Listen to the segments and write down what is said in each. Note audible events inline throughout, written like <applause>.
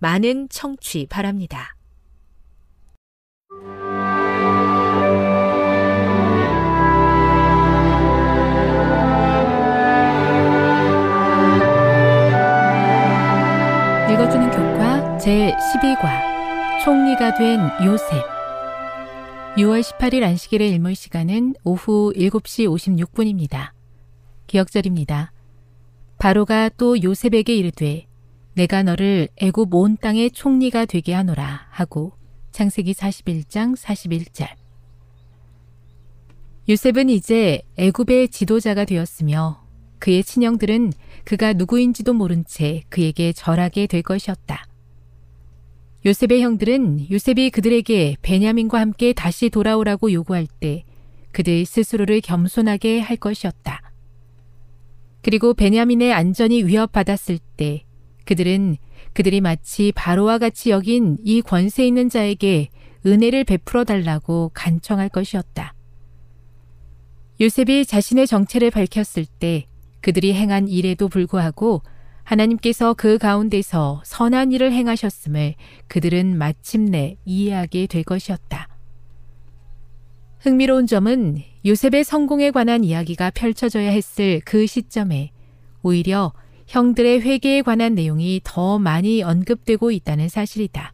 많은 청취 바랍니다. 읽어주는 교과 제12과 총리가 된 요셉 6월 18일 안식일의 일몰 시간은 오후 7시 56분입니다. 기억절입니다. 바로가 또 요셉에게 이르되 내가 너를 애굽 온 땅의 총리가 되게 하노라 하고 창세기 41장 41절 요셉은 이제 애굽의 지도자가 되었으며 그의 친형들은 그가 누구인지도 모른 채 그에게 절하게 될 것이었다. 요셉의 형들은 요셉이 그들에게 베냐민과 함께 다시 돌아오라고 요구할 때 그들 스스로를 겸손하게 할 것이었다. 그리고 베냐민의 안전이 위협받았을 때 그들은 그들이 마치 바로와 같이 여긴 이 권세 있는 자에게 은혜를 베풀어 달라고 간청할 것이었다. 요셉이 자신의 정체를 밝혔을 때 그들이 행한 일에도 불구하고 하나님께서 그 가운데서 선한 일을 행하셨음을 그들은 마침내 이해하게 될 것이었다. 흥미로운 점은 요셉의 성공에 관한 이야기가 펼쳐져야 했을 그 시점에 오히려 형들의 회개에 관한 내용이 더 많이 언급되고 있다는 사실이다.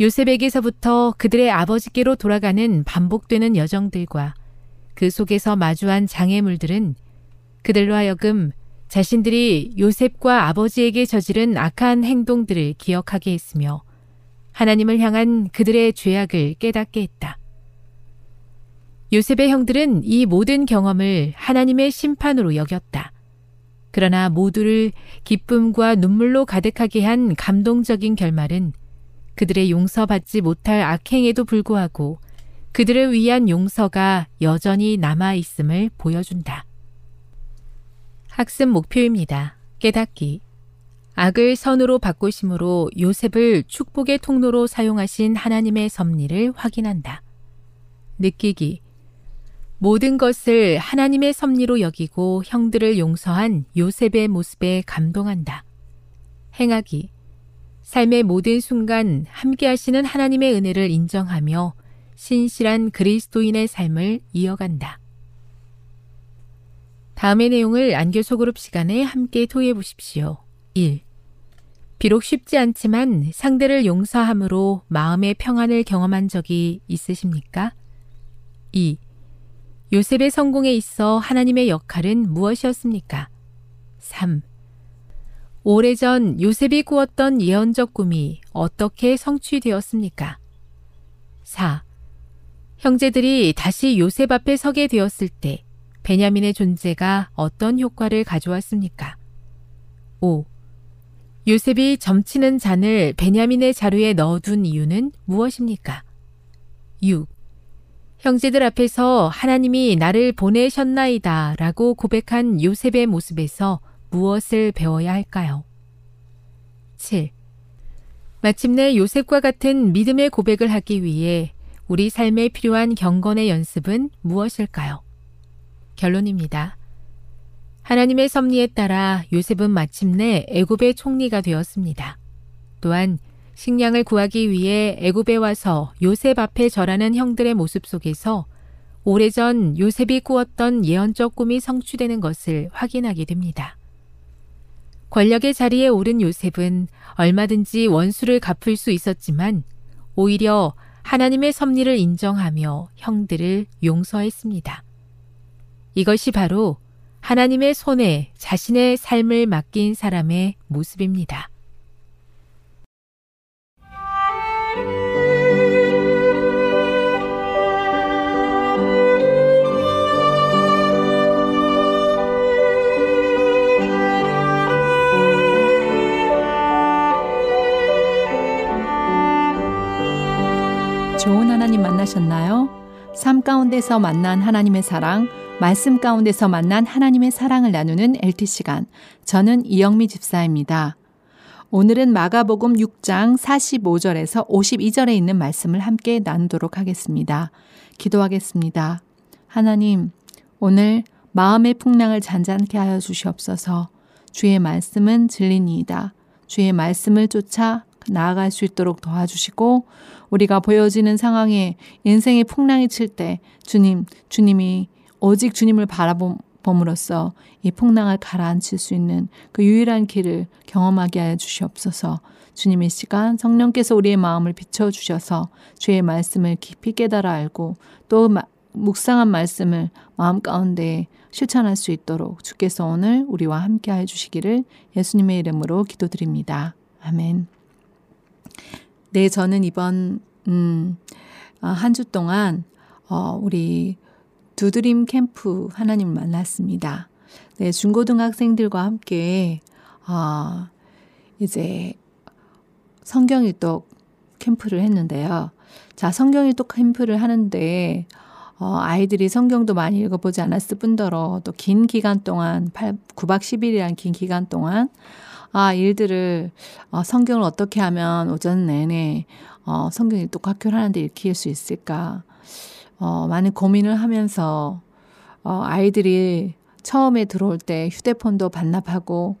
요셉에게서부터 그들의 아버지께로 돌아가는 반복되는 여정들과 그 속에서 마주한 장애물들은 그들로 하여금 자신들이 요셉과 아버지에게 저지른 악한 행동들을 기억하게 했으며 하나님을 향한 그들의 죄악을 깨닫게 했다. 요셉의 형들은 이 모든 경험을 하나님의 심판으로 여겼다. 그러나 모두를 기쁨과 눈물로 가득하게 한 감동적인 결말은 그들의 용서받지 못할 악행에도 불구하고 그들을 위한 용서가 여전히 남아 있음을 보여준다. 학습 목표입니다. 깨닫기. 악을 선으로 바꾸심으로 요셉을 축복의 통로로 사용하신 하나님의 섭리를 확인한다. 느끼기. 모든 것을 하나님의 섭리로 여기고 형들을 용서한 요셉의 모습에 감동한다. 행하기. 삶의 모든 순간 함께 하시는 하나님의 은혜를 인정하며 신실한 그리스도인의 삶을 이어간다. 다음의 내용을 안교 소그룹 시간에 함께 토의해 보십시오. 1. 비록 쉽지 않지만 상대를 용서함으로 마음의 평안을 경험한 적이 있으십니까? 2. 요셉의 성공에 있어 하나님의 역할은 무엇이었습니까? 3. 오래전 요셉이 꾸었던 예언적 꿈이 어떻게 성취되었습니까? 4. 형제들이 다시 요셉 앞에 서게 되었을 때 베냐민의 존재가 어떤 효과를 가져왔습니까? 5. 요셉이 점치는 잔을 베냐민의 자루에 넣어둔 이유는 무엇입니까? 6. 형제들 앞에서 하나님이 나를 보내셨나이다 라고 고백한 요셉의 모습에서 무엇을 배워야 할까요? 7. 마침내 요셉과 같은 믿음의 고백을 하기 위해 우리 삶에 필요한 경건의 연습은 무엇일까요? 결론입니다. 하나님의 섭리에 따라 요셉은 마침내 애굽의 총리가 되었습니다. 또한 식량을 구하기 위해 애굽에 와서 요셉 앞에 절하는 형들의 모습 속에서 오래전 요셉이 꾸었던 예언적 꿈이 성취되는 것을 확인하게 됩니다. 권력의 자리에 오른 요셉은 얼마든지 원수를 갚을 수 있었지만 오히려 하나님의 섭리를 인정하며 형들을 용서했습니다. 이것이 바로 하나님의 손에 자신의 삶을 맡긴 사람의 모습입니다. 좋은 하나님 만나셨나요? 삶 가운데서 만난 하나님의 사랑, 말씀 가운데서 만난 하나님의 사랑을 나누는 LT 시간. 저는 이영미 집사입니다. 오늘은 마가복음 6장 45절에서 52절에 있는 말씀을 함께 나누도록 하겠습니다. 기도하겠습니다. 하나님, 오늘 마음의 풍랑을 잔잔케 하여 주시옵소서. 주의 말씀은 진리니이다. 주의 말씀을 쫓아 나아갈 수 있도록 도와주시고 우리가 보여지는 상황에 인생의 풍랑이 칠 때 주님, 주님이 오직 주님을 바라봄으로써 이 풍랑을 가라앉힐 수 있는 그 유일한 길을 경험하게 하여 주시옵소서. 주님 의 시간 성령께서 우리의 마음을 비춰 주셔서 주의 말씀을 깊이 깨달아 알고 또 묵상한 말씀을 마음 가운데 실천할 수 있도록 주께서 오늘 우리와 함께 해 주시기를 예수님의 이름으로 기도드립니다. 아멘. 네, 저는 이번 음, 아, 한주 동안 어, 우리 두드림 캠프 하나님을 만났습니다. 네, 중고등학생들과 함께 어, 이제 성경일독 캠프를 했는데요. 자, 성경일독 캠프를 하는데 어, 아이들이 성경도 많이 읽어보지 않았을 뿐더러 또 긴 기간 동안 8, 9박 10일이란 긴 기간 동안 아, 일들을, 어, 성경을 어떻게 하면 오전 내내, 어, 성경 일독 학교를 하는데 읽힐 수 있을까. 어, 많은 고민을 하면서, 어, 아이들이 처음에 들어올 때 휴대폰도 반납하고,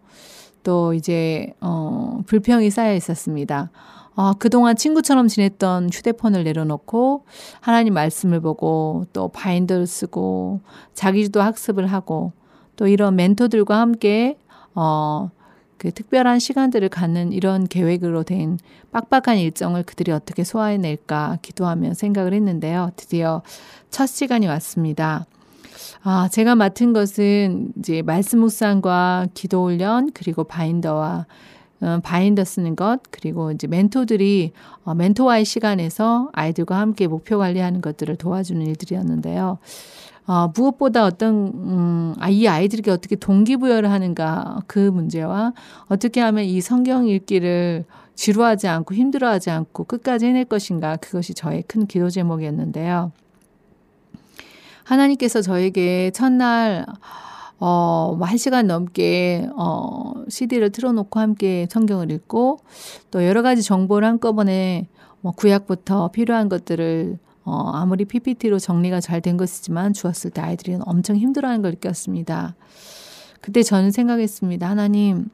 또 이제, 어, 불평이 쌓여 있었습니다. 어, 그동안 친구처럼 지냈던 휴대폰을 내려놓고 하나님 말씀을 보고 또 바인더를 쓰고 자기도 학습을 하고 또 이런 멘토들과 함께 어, 그 특별한 시간들을 갖는 이런 계획으로 된 빡빡한 일정을 그들이 어떻게 소화해낼까 기도하며 생각을 했는데요. 드디어 첫 시간이 왔습니다. 아, 제가 맡은 것은 이제 말씀 묵상과 기도 훈련 그리고 바인더와 어, 바인더 쓰는 것 그리고 이제 멘토들이 어, 멘토와의 시간에서 아이들과 함께 목표 관리하는 것들을 도와주는 일들이었는데요. 어, 무엇보다 어떤 음, 아, 이 아이들에게 어떻게 동기부여를 하는가 그 문제와 어떻게 하면 이 성경 읽기를 지루하지 않고 힘들어하지 않고 끝까지 해낼 것인가 그것이 저의 큰 기도 제목이었는데요. 하나님께서 저에게 첫날 어, 뭐 한 시간 넘게, 어, CD를 틀어놓고 함께 성경을 읽고, 또 여러 가지 정보를 한꺼번에, 뭐 구약부터 필요한 것들을 어, 아무리 PPT로 정리가 잘 된 것이지만 주었을 때 아이들이 엄청 힘들어하는 걸 느꼈습니다. 그때 저는 생각했습니다. 하나님,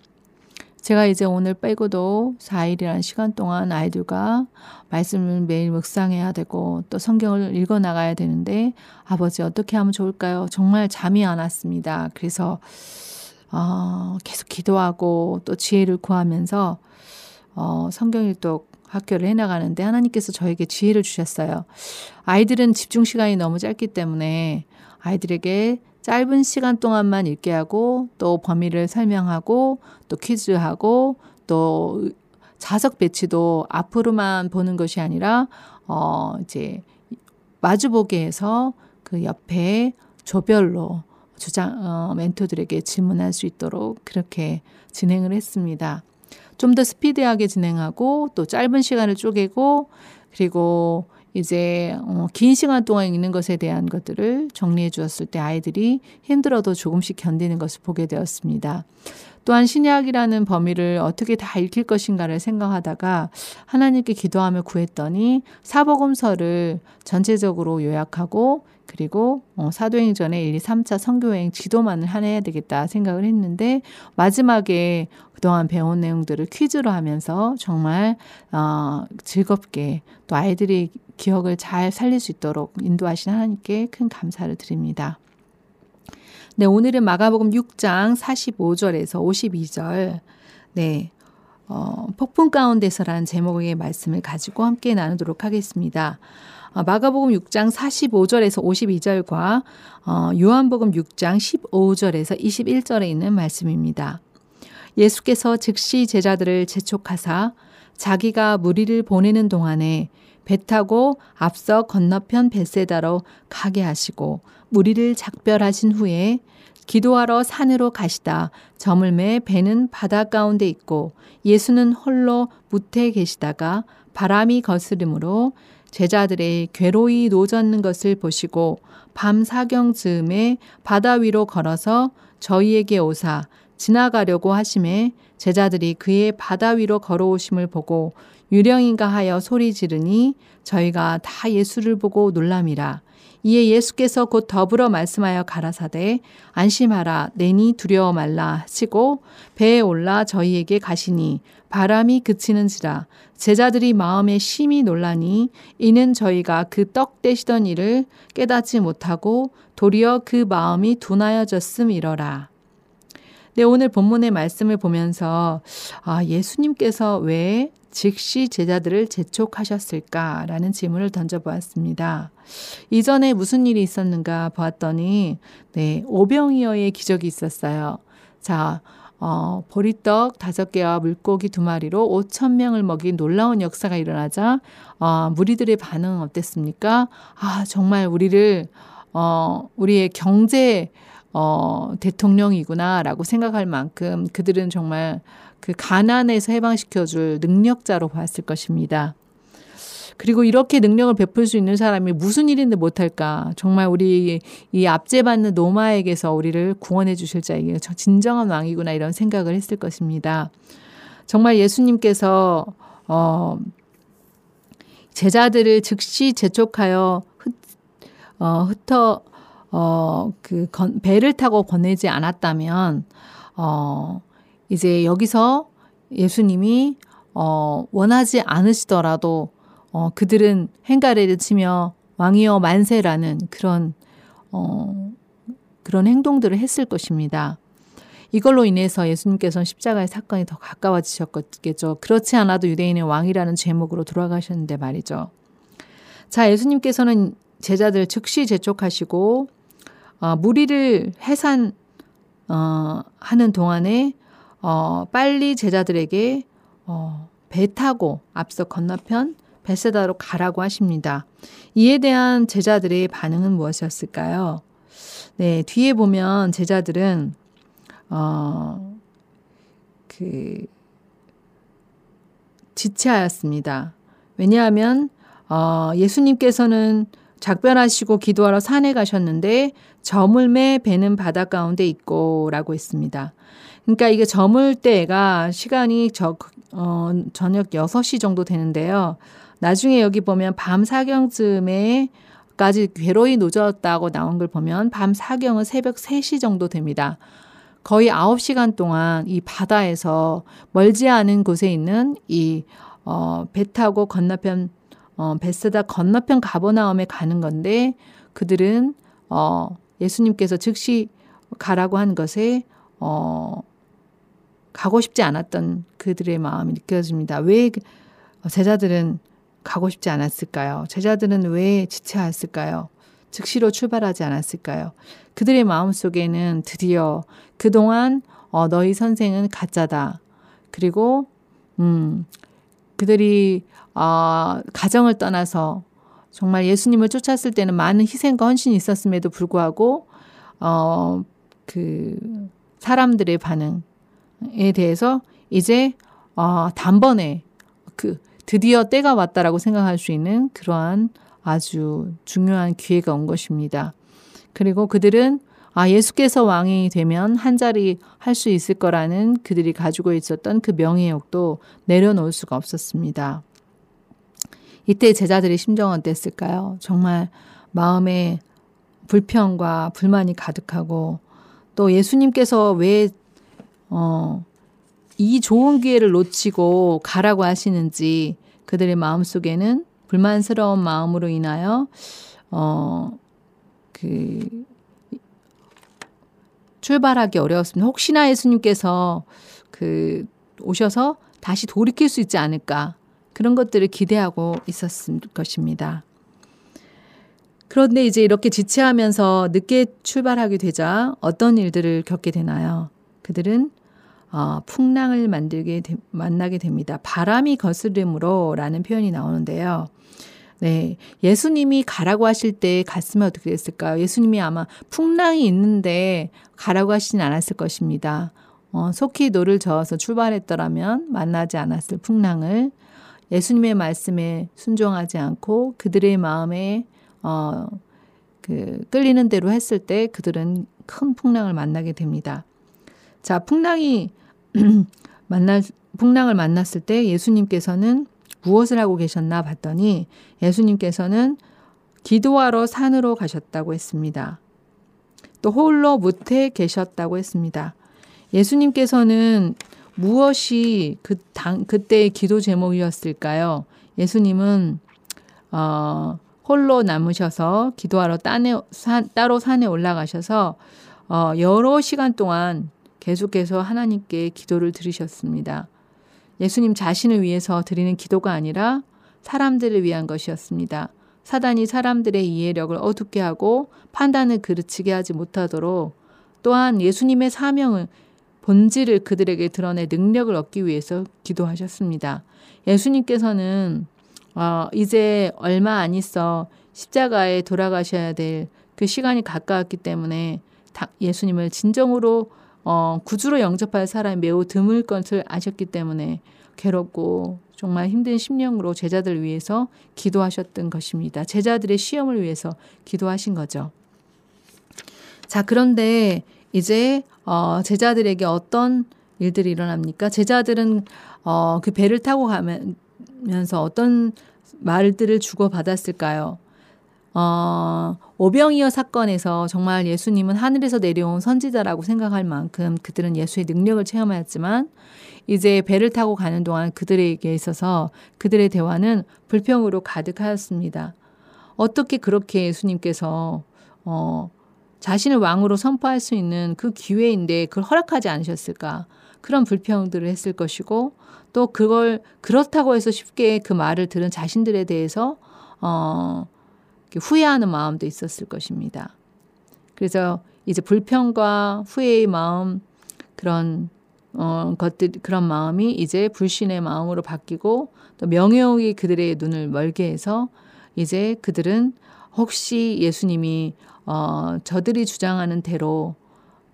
제가 이제 오늘 빼고도 4일이라는 시간 동안 아이들과 말씀을 매일 묵상해야 되고 또 성경을 읽어 나가야 되는데 아버지 어떻게 하면 좋을까요? 정말 잠이 안 왔습니다. 그래서 어, 계속 기도하고 또 지혜를 구하면서 어, 성경 일독 학교를 해나가는데 하나님께서 저에게 지혜를 주셨어요. 아이들은 집중 시간이 너무 짧기 때문에 아이들에게 짧은 시간 동안만 읽게 하고 또 범위를 설명하고 또 퀴즈하고 또 자석 배치도 앞으로만 보는 것이 아니라 어, 이제 마주보게 해서 그 옆에 조별로 주장, 어, 멘토들에게 질문할 수 있도록 그렇게 진행을 했습니다. 좀 더 스피디하게 진행하고 또 짧은 시간을 쪼개고 그리고 이제 어, 긴 시간 동안 읽는 것에 대한 것들을 정리해 주었을 때 아이들이 힘들어도 조금씩 견디는 것을 보게 되었습니다. 또한 신약이라는 범위를 어떻게 다 읽힐 것인가를 생각하다가 하나님께 기도하며 구했더니 사복음서를 전체적으로 요약하고 그리고 어, 사도행전의 1, 2, 3차 선교여행 지도만을 하해야 되겠다 생각을 했는데 마지막에 그동안 배운 내용들을 퀴즈로 하면서 정말 어, 즐겁게 또 아이들이 기억을 잘 살릴 수 있도록 인도하신 하나님께 큰 감사를 드립니다. 네, 오늘은 마가복음 6장 45절에서 52절, 네, 어, 폭풍 가운데서라는 제목의 말씀을 가지고 함께 나누도록 하겠습니다. 어, 마가복음 6장 45절에서 52절과 어, 요한복음 6장 15절에서 21절에 있는 말씀입니다. 예수께서 즉시 제자들을 재촉하사 자기가 무리를 보내는 동안에 배 타고 앞서 건너편 벳세다로 가게 하시고 무리를 작별하신 후에 기도하러 산으로 가시다 저물매 배는 바다 가운데 있고 예수는 홀로 무태 계시다가 바람이 거스름으로 제자들의 괴로이 노젓는 것을 보시고 밤 사경 즈음에 바다 위로 걸어서 저희에게 오사 지나가려고 하심에 제자들이 그의 바다 위로 걸어오심을 보고 유령인가 하여 소리 지르니 저희가 다 예수를 보고 놀람이라. 이에 예수께서 곧 더불어 말씀하여 가라사대 안심하라 내니 두려워 말라 하시고 배에 올라 저희에게 가시니 바람이 그치는지라 제자들이 마음에 심히 놀라니 이는 저희가 그 떡 떼시던 일을 깨닫지 못하고 도리어 그 마음이 둔하여졌음이러라. 네, 오늘 본문의 말씀을 보면서 아, 예수님께서 왜 즉시 제자들을 재촉하셨을까라는 질문을 던져보았습니다. 이전에 무슨 일이 있었는가 보았더니, 네, 오병이어의 기적이 있었어요. 자, 어, 보리떡 다섯 개와 물고기 두 마리로 5천 명을 먹인 놀라운 역사가 일어나자 어, 무리들의 반응은 어땠습니까? 아, 정말 우리를 어, 우리의 경제 어, 대통령이구나라고 생각할 만큼 그들은 정말 그 가난에서 해방시켜 줄 능력자로 봤을 것입니다. 그리고 이렇게 능력을 베풀 수 있는 사람이 무슨 일인데 못할까? 정말 우리 이 압제받는 노마에게서 우리를 구원해 주실 자에게 진정한 왕이구나 이런 생각을 했을 것입니다. 정말 예수님께서 어, 제자들을 즉시 재촉하여 흩, 어, 흩어 어, 그 건, 배를 타고 보내지 않았다면, 어, 이제 여기서 예수님이, 어, 원하지 않으시더라도, 어, 그들은 행가래를 치며 왕이여 만세라는 그런, 어, 그런 행동들을 했을 것입니다. 이걸로 인해서 예수님께서는 십자가의 사건이 더 가까워지셨겠죠. 그렇지 않아도 유대인의 왕이라는 제목으로 돌아가셨는데 말이죠. 자, 예수님께서는 제자들 즉시 재촉하시고 어, 무리를 해산 어, 하는 동안에 어, 빨리 제자들에게 어, 배 타고 앞서 건너편 베세다로 가라고 하십니다. 이에 대한 제자들의 반응은 무엇이었을까요? 네, 뒤에 보면 제자들은 어, 그 지체하였습니다. 왜냐하면 어, 예수님께서는 작별하시고 기도하러 산에 가셨는데 저물매 배는 바다 가운데 있고라고 했습니다. 그러니까 이게 저물 때가 시간이 저, 어, 저녁 6시 정도 되는데요. 나중에 여기 보면 밤 사경쯤에 까지 괴로이 노졌다고 나온 걸 보면 밤 사경은 새벽 3시 정도 됩니다. 거의 9시간 동안 이 바다에서 멀지 않은 곳에 있는 이, 어, 배 타고 건너편 어, 베스다 건너편 가버나움에 가는 건데 그들은 어, 예수님께서 즉시 가라고 한 것에 어, 가고 싶지 않았던 그들의 마음이 느껴집니다. 왜 제자들은 가고 싶지 않았을까요? 제자들은 왜 지체했을까요? 즉시로 출발하지 않았을까요? 그들의 마음 속에는 드디어 그동안 어, 너희 선생은 가짜다. 그리고 음, 그들이 어, 가정을 떠나서 정말 예수님을 쫓았을 때는 많은 희생과 헌신이 있었음에도 불구하고 어, 그 사람들의 반응 에 대해서 이제 어, 단번에 그 드디어 때가 왔다라고 생각할 수 있는 그러한 아주 중요한 기회가 온 것입니다. 그리고 그들은 아, 예수께서 왕이 되면 한 자리 할 수 있을 거라는 그들이 가지고 있었던 그 명예욕도 내려놓을 수가 없었습니다. 이때 제자들의 심정은 어땠을까요? 정말 마음에 불평과 불만이 가득하고 또 예수님께서 왜, 어, 이 좋은 기회를 놓치고 가라고 하시는지 그들의 마음 속에는 불만스러운 마음으로 인하여, 어, 그, 출발하기 어려웠습니다. 혹시나 예수님께서 그 오셔서 다시 돌이킬 수 있지 않을까 그런 것들을 기대하고 있었을 것입니다. 그런데 이제 이렇게 지체하면서 늦게 출발하게 되자 어떤 일들을 겪게 되나요? 그들은 어, 풍랑을 만들게 되, 만나게 됩니다. 바람이 거스름으로라는 표현이 나오는데요. 네. 예수님이 가라고 하실 때 갔으면 어떻게 됐을까요? 예수님이 아마 풍랑이 있는데 가라고 하시진 않았을 것입니다. 어, 속히 노를 저어서 출발했더라면 만나지 않았을 풍랑을 예수님의 말씀에 순종하지 않고 그들의 마음에 어, 그 끌리는 대로 했을 때 그들은 큰 풍랑을 만나게 됩니다. 자, 풍랑이 <clears throat> 만날 풍랑을 만났을 때 예수님께서는 무엇을 하고 계셨나 봤더니 예수님께서는 기도하러 산으로 가셨다고 했습니다. 또 홀로 무태 계셨다고 했습니다. 예수님께서는 무엇이 그 당, 그때의 기도 제목이었을까요? 예수님은, 어, 홀로 남으셔서 기도하러 따로 산에 올라가셔서, 어, 여러 시간 동안 계속해서 하나님께 기도를 들으셨습니다. 예수님 자신을 위해서 드리는 기도가 아니라 사람들을 위한 것이었습니다. 사단이 사람들의 이해력을 어둡게 하고 판단을 그르치게 하지 못하도록 또한 예수님의 사명을 본질을 그들에게 드러내 능력을 얻기 위해서 기도하셨습니다. 예수님께서는 어, 이제 얼마 안 있어 십자가에 돌아가셔야 될 그 시간이 가까웠기 때문에 예수님을 진정으로 어, 구주로 영접할 사람이 매우 드물 것을 아셨기 때문에 괴롭고 정말 힘든 심령으로 제자들 위해서 기도하셨던 것입니다. 제자들의 시험을 위해서 기도하신 거죠. 자, 그런데 이제 어, 제자들에게 어떤 일들이 일어납니까? 제자들은 어, 그 배를 타고 가면서 어떤 말들을 주고 받았을까요? 어, 오병이어 사건에서 정말 예수님은 하늘에서 내려온 선지자라고 생각할 만큼 그들은 예수의 능력을 체험하였지만 이제 배를 타고 가는 동안 그들에게 있어서 그들의 대화는 불평으로 가득하였습니다. 어떻게 그렇게 예수님께서 어, 자신을 왕으로 선포할 수 있는 그 기회인데 그걸 허락하지 않으셨을까? 그런 불평들을 했을 것이고 또 그걸 그렇다고 해서 쉽게 그 말을 들은 자신들에 대해서 어, 후회하는 마음도 있었을 것입니다. 그래서 이제 불평과 후회의 마음 그런 어, 것들 그런 마음이 이제 불신의 마음으로 바뀌고 또 명예욕이 그들의 눈을 멀게 해서 이제 그들은 혹시 예수님이 어, 저들이 주장하는 대로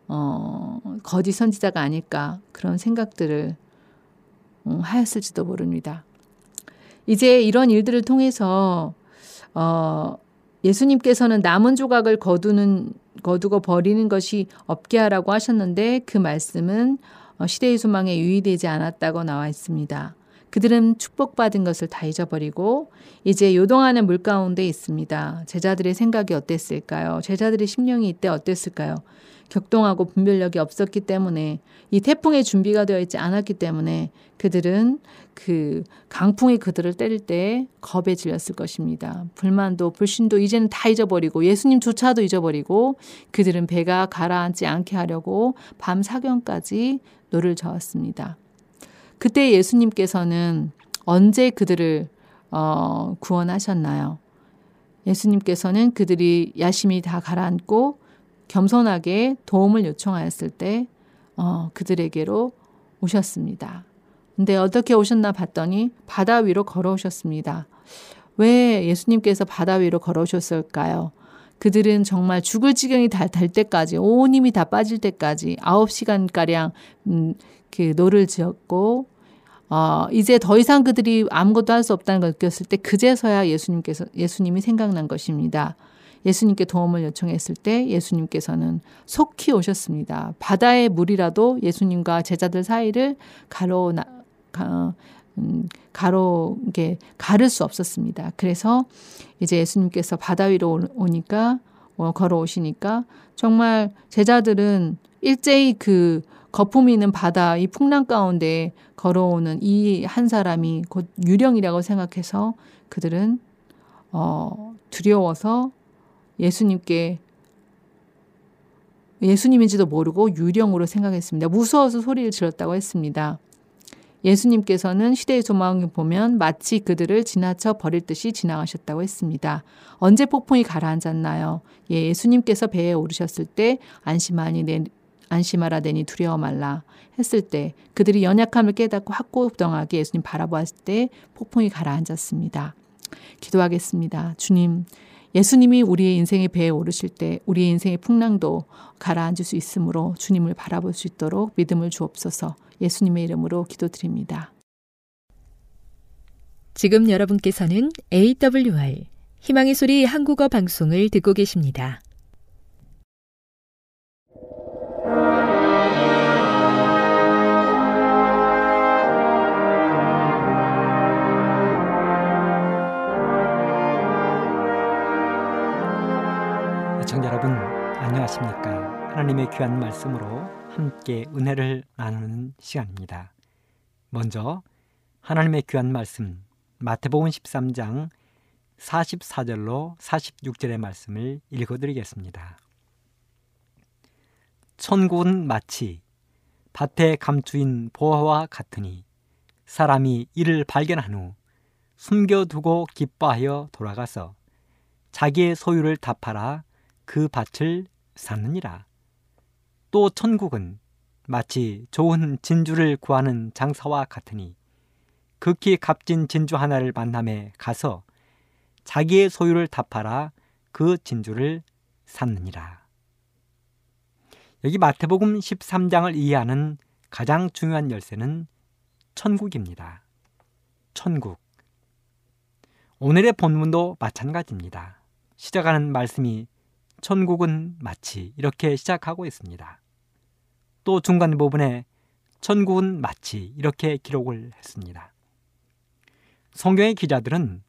어, 거짓 선지자가 아닐까 그런 생각들을 음, 하였을지도 모릅니다. 이제 이런 일들을 통해서 어, 예수님께서는 남은 조각을 거두는 거두고 버리는 것이 없게 하라고 하셨는데 그 말씀은 어, 시대의 소망에 유의되지 않았다고 나와 있습니다. 그들은 축복받은 것을 다 잊어버리고 이제 요동하는 물 가운데 있습니다. 제자들의 생각이 어땠을까요? 제자들의 심령이 이때 어땠을까요? 격동하고 분별력이 없었기 때문에 이 태풍의 준비가 되어 있지 않았기 때문에 그들은 그 강풍이 그들을 때릴 때 겁에 질렸을 것입니다. 불만도 불신도 이제는 다 잊어버리고 예수님조차도 잊어버리고 그들은 배가 가라앉지 않게 하려고 밤 사경까지 노를 저었습니다. 그때 예수님께서는 언제 그들을 어, 구원하셨나요? 예수님께서는 그들이 야심이 다 가라앉고 겸손하게 도움을 요청하였을 때 어, 그들에게로 오셨습니다. 근데 어떻게 오셨나 봤더니 바다 위로 걸어오셨습니다. 왜 예수님께서 바다 위로 걸어오셨을까요? 그들은 정말 죽을 지경이 될, 될 때까지 온 힘이 다 빠질 때까지 9시간 가량 음, 그 노를 저었고 어, 이제 더 이상 그들이 아무것도 할 수 없다는 걸 느꼈을 때 그제서야 예수님께서 예수님이 생각난 것입니다. 예수님께 도움을 요청했을 때 예수님께서는 속히 오셨습니다. 바다의 물이라도 예수님과 제자들 사이를 가로 나, 가, 음, 가로 이게 가를 수 없었습니다. 그래서 이제 예수님께서 바다 위로 오니까 어, 걸어오시니까 정말 제자들은 일제히 그 거품이 있는 바다 이 풍랑 가운데 걸어오는 이 한 사람이 곧 유령이라고 생각해서 그들은 어 두려워서 예수님께 예수님인지도 모르고 유령으로 생각했습니다. 무서워서 소리를 질렀다고 했습니다. 예수님께서는 시대의 조망을 보면 마치 그들을 지나쳐 버릴 듯이 지나가셨다고 했습니다. 언제 폭풍이 가라앉았나요? 예, 예수님께서 배에 오르셨을 때 안심하니 내, 안심하라 내니 두려워 말라 했을 때 그들이 연약함을 깨닫고 확고부동하게 예수님 바라보았을 때 폭풍이 가라앉았습니다. 기도하겠습니다. 주님, 예수님이 우리의 인생의 배에 오르실 때 우리의 인생의 풍랑도 가라앉을 수 있으므로 주님을 바라볼 수 있도록 믿음을 주옵소서 예수님의 이름으로 기도드립니다. 지금 여러분께서는 AWR 희망의 소리 한국어 방송을 듣고 계십니다. 안녕하십니까? 하나님의 귀한 말씀으로 함께 은혜를 나누는 시간입니다. 먼저 하나님의 귀한 말씀 마태복음 13장 44절로 46절의 말씀을 읽어드리겠습니다. 천국은 마치 밭의 감추인 보화와 같으니 사람이 이를 발견한 후 숨겨두고 기뻐하여 돌아가서 자기의 소유를 다 팔아 그 밭을 샀느니라. 또 천국은 마치 좋은 진주를 구하는 장사와 같으니 극히 값진 진주 하나를 만남에 가서 자기의 소유를 다 팔아 그 진주를 샀느니라. 여기 마태복음 13장을 이해하는 가장 중요한 열쇠는 천국입니다. 천국. 오늘의 본문도 마찬가지입니다. 시작하는 말씀이 천국은 마치 이렇게 시작하고 있습니다. 또 중간 부분에 천국은 마치 이렇게 기록을 했습니다. 성경의 기자들은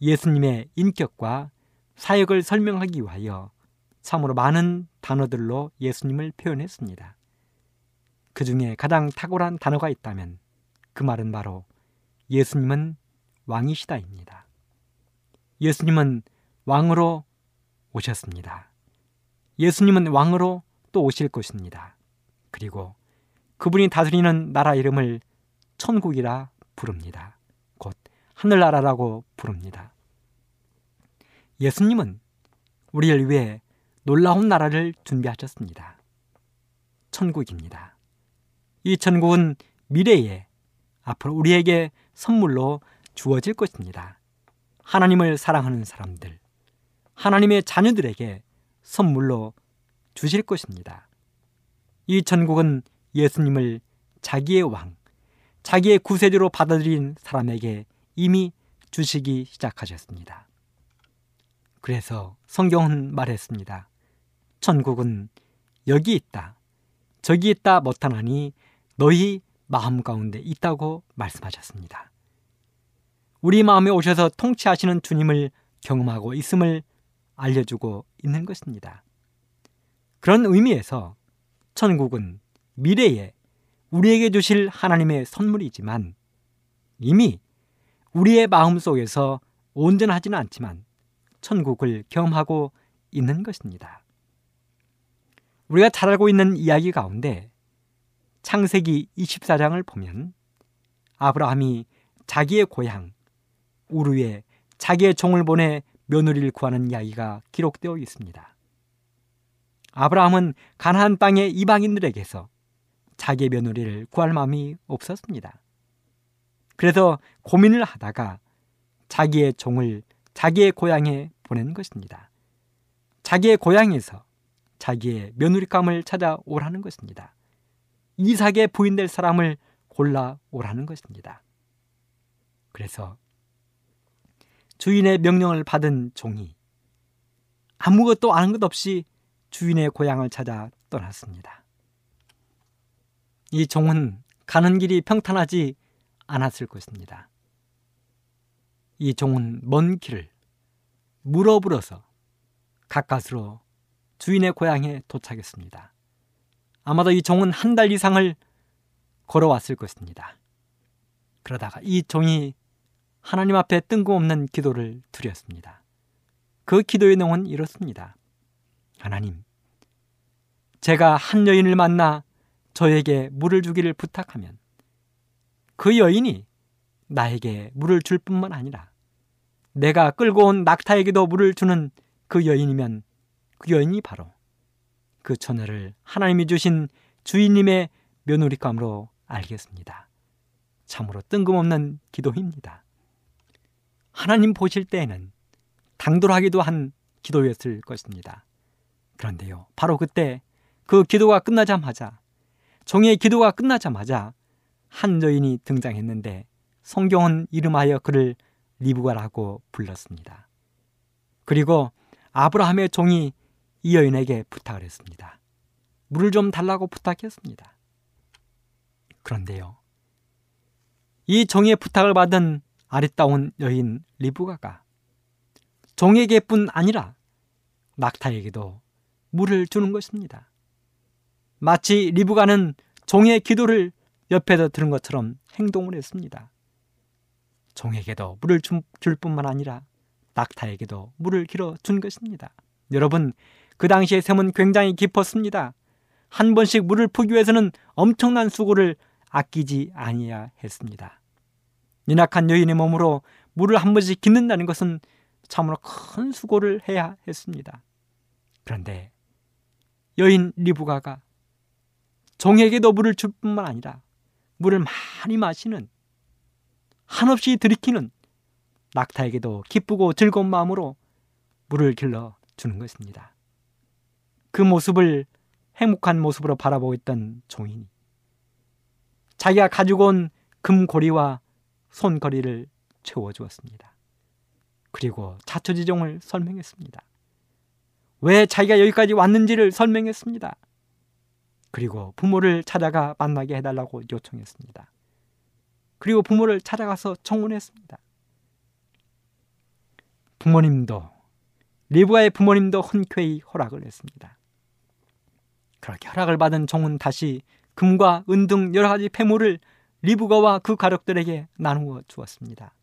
예수님의 인격과 사역을 설명하기 위하여 참으로 많은 단어들로 예수님을 표현했습니다. 그 중에 가장 탁월한 단어가 있다면 그 말은 바로 예수님은 왕이시다입니다. 예수님은 왕으로 오셨습니다. 예수님은 왕으로 또 오실 것입니다. 그리고 그분이 다스리는 나라 이름을 천국이라 부릅니다. 곧 하늘나라라고 부릅니다. 예수님은 우리를 위해 놀라운 나라를 준비하셨습니다. 천국입니다. 이 천국은 미래에 앞으로 우리에게 선물로 주어질 것입니다. 하나님을 사랑하는 사람들, 하나님의 자녀들에게 선물로 주실 것입니다. 이 천국은 예수님을 자기의 왕, 자기의 구세주로 받아들인 사람에게 이미 주시기 시작하셨습니다. 그래서 성경은 말했습니다. 천국은 여기 있다. 저기 있다 못하나니 너희 마음 가운데 있다고 말씀하셨습니다. 우리 마음에 오셔서 통치하시는 주님을 경험하고 있음을 알려주고 있는 것입니다. 그런 의미에서 천국은 미래에 우리에게 주실 하나님의 선물이지만 이미 우리의 마음 속에서 온전하지는 않지만 천국을 경험하고 있는 것입니다. 우리가 잘 알고 있는 이야기 가운데 창세기 24장을 보면 아브라함이 자기의 고향 우르에 자기의 종을 보내 며느리를 구하는 이야기가 기록되어 있습니다. 아브라함은 가나안 땅의 이방인들에게서 자기의 며느리를 구할 마음이 없었습니다. 그래서 고민을 하다가 자기의 종을 자기의 고향에 보낸 것입니다. 자기의 고향에서 자기의 며느리감을 찾아오라는 것입니다. 이삭의 부인 될 사람을 골라 오라는 것입니다. 그래서 주인의 명령을 받은 종이 아무것도 아는 것 없이 주인의 고향을 찾아 떠났습니다. 이 종은 가는 길이 평탄하지 않았을 것입니다. 이 종은 먼 길을 물어불어서 가까스로 주인의 고향에 도착했습니다. 아마도 이 종은 한 달 이상을 걸어왔을 것입니다. 그러다가 이 종이 하나님 앞에 뜬금없는 기도를 드렸습니다. 그 기도의 내용은 이렇습니다. 하나님, 제가 한 여인을 만나 저에게 물을 주기를 부탁하면 그 여인이 나에게 물을 줄 뿐만 아니라 내가 끌고 온 낙타에게도 물을 주는 그 여인이면 그 여인이 바로 그 처녀를 하나님이 주신 주인님의 며느리감으로 알겠습니다. 참으로 뜬금없는 기도입니다. 하나님 보실 때에는 당돌하기도 한 기도였을 것입니다. 그런데요, 바로 그때 그 기도가 끝나자마자 종의 기도가 끝나자마자 한 여인이 등장했는데 성경은 이름하여 그를 리브가라고 불렀습니다. 그리고 아브라함의 종이 이 여인에게 부탁을 했습니다. 물을 좀 달라고 부탁했습니다. 그런데요. 이 종의 부탁을 받은 아리따운 여인 리브가가 종에게뿐 아니라 낙타에게도 물을 주는 것입니다. 마치 리브가는 종의 기도를 옆에서 들은 것처럼 행동을 했습니다. 종에게도 물을 줄 뿐만 아니라 낙타에게도 물을 길어 준 것입니다. 여러분, 그 당시의 샘은 굉장히 깊었습니다. 한 번씩 물을 푸기 위해서는 엄청난 수고를 아끼지 아니야 했습니다. 연약한 여인의 몸으로 물을 한 번씩 깃는다는 것은 참으로 큰 수고를 해야 했습니다. 그런데 여인 리브가가 종에게도 물을 줄 뿐만 아니라 물을 많이 마시는 한없이 들이키는 낙타에게도 기쁘고 즐거운 마음으로 물을 길러 주는 것입니다. 그 모습을 행복한 모습으로 바라보고 있던 종인이 자기가 가지고 온 금고리와 손거리를 채워주었습니다. 그리고 자초지종을 설명했습니다. 왜 자기가 여기까지 왔는지를 설명했습니다. 그리고 부모를 찾아가 만나게 해달라고 요청했습니다. 그리고 부모를 찾아가서 청혼했습니다. 부모님도 리브아의 부모님도 흔쾌히 허락을 했습니다. 그렇게 허락을 받은 종은 다시 금과 은 등 여러 가지 폐물을 리브가와 그 가족들에게 나누어 주었습니다.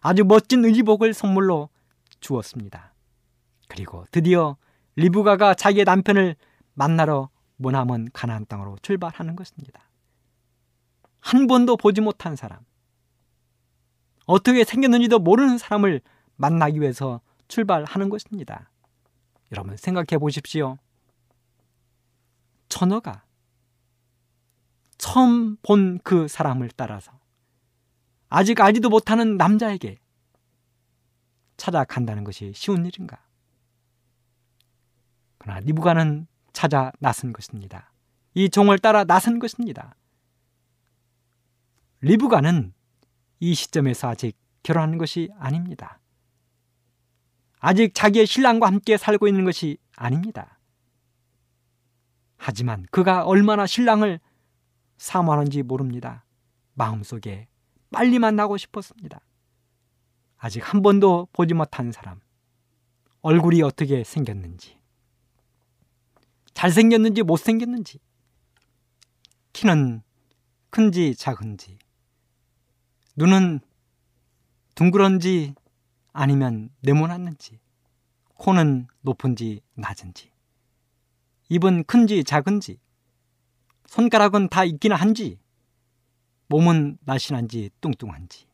아주 멋진 의복을 선물로 주었습니다. 그리고 드디어 리브가가 자기의 남편을 만나러 모나먼 가나안 땅으로 출발하는 것입니다. 한 번도 보지 못한 사람, 어떻게 생겼는지도 모르는 사람을 만나기 위해서 출발하는 것입니다. 여러분 생각해 보십시오. 처녀가 처음 본 그 사람을 따라서 아직 알지도 못하는 남자에게 찾아간다는 것이 쉬운 일인가? 그러나 니부가는 찾아 나선 것입니다. 이 종을 따라 나선 것입니다. 리브가는 이 시점에서 아직 결혼하는 것이 아닙니다. 아직 자기의 신랑과 함께 살고 있는 것이 아닙니다. 하지만 그가 얼마나 신랑을 사모하는지 모릅니다. 마음속에 빨리 만나고 싶었습니다. 아직 한 번도 보지 못한 사람. 얼굴이 어떻게 생겼는지. 잘생겼는지 못생겼는지. 키는 큰지 작은지. 눈은 둥그런지 아니면 네모났는지. 코는 높은지 낮은지. 입은 큰지 작은지. 손가락은 다 있기는 한지, 몸은 날씬한지 뚱뚱한지.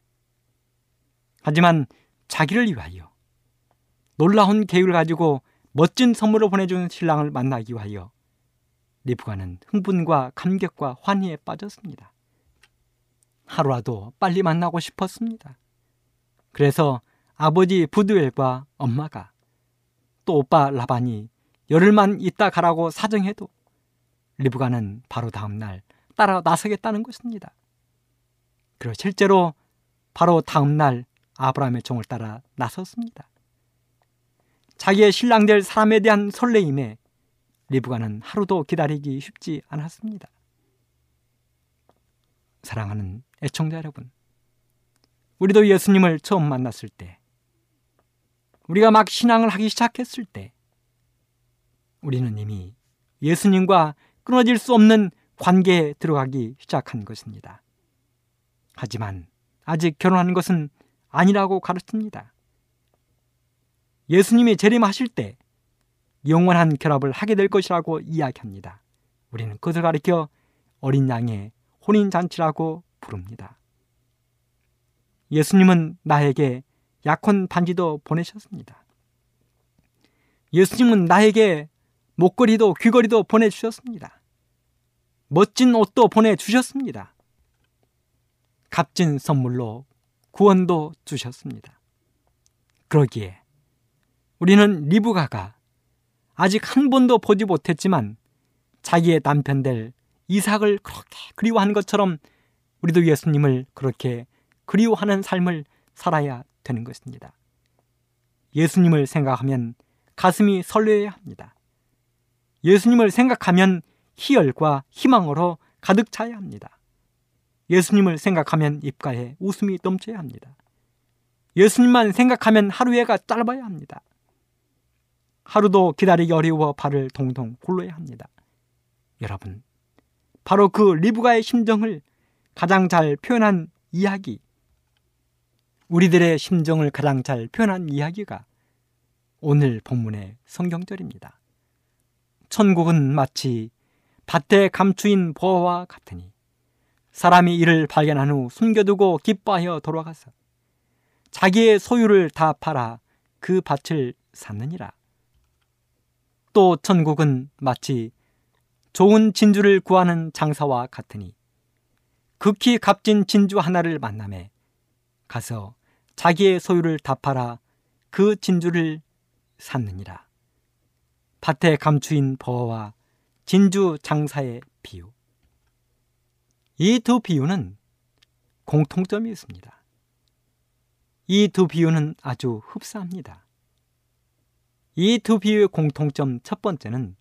하지만 자기를 위하여 놀라운 계획을 가지고 멋진 선물을 보내준 신랑을 만나기 위하여 리브가는 흥분과 감격과 환희에 빠졌습니다. 하루라도 빨리 만나고 싶었습니다. 그래서 아버지 부두엘과 엄마가 또 오빠 라반이 열흘만 있다 가라고 사정해도 리브가는 바로 다음 날 따라 나서겠다는 것입니다. 그리고 실제로 바로 다음 날 아브라함의 종을 따라 나섰습니다. 자기의 신랑 될 사람에 대한 설레임에 리브가는 하루도 기다리기 쉽지 않았습니다. 사랑하는 애청자 여러분, 우리도 예수님을 처음 만났을 때, 우리가 막 신앙을 하기 시작했을 때, 우리는 이미 예수님과 끊어질 수 없는 관계에 들어가기 시작한 것입니다. 하지만 아직 결혼한 것은 아니라고 가르칩니다. 예수님이 재림하실 때 영원한 결합을 하게 될 것이라고 이야기합니다. 우리는 그것을 가리켜 어린 양의 혼인잔치라고 부릅니다. 예수님은 나에게 약혼 반지도 보내셨습니다. 예수님은 나에게 목걸이도 귀걸이도 보내주셨습니다. 멋진 옷도 보내주셨습니다. 값진 선물로 구원도 주셨습니다. 그러기에 우리는 리브가가 아직 한 번도 보지 못했지만 자기의 남편 될 이삭을 그렇게 그리워하는 것처럼 우리도 예수님을 그렇게 그리워하는 삶을 살아야 되는 것입니다. 예수님을 생각하면 가슴이 설레야 합니다. 예수님을 생각하면 희열과 희망으로 가득 차야 합니다. 예수님을 생각하면 입가에 웃음이 넘쳐야 합니다. 예수님만 생각하면 하루에가 짧아야 합니다. 하루도 기다리기 어려워 발을 동동 굴러야 합니다. 여러분, 바로 그 리브가의 심정을 가장 잘 표현한 이야기, 우리들의 심정을 가장 잘 표현한 이야기가 오늘 본문의 성경절입니다. 천국은 마치 밭에 감추인 보화와 같으니 사람이 이를 발견한 후 숨겨두고 기뻐하여 돌아가서 자기의 소유를 다 팔아 그 밭을 샀느니라. 또 천국은 마치 좋은 진주를 구하는 장사와 같으니 극히 값진 진주 하나를 만남에 가서 자기의 소유를 다 팔아 그 진주를 샀느니라. 밭에 감추인 버와 진주 장사의 비유. 이 두 비유는 공통점이 있습니다. 이 두 비유는 아주 흡사합니다. 이 두 비유의 공통점 첫 번째는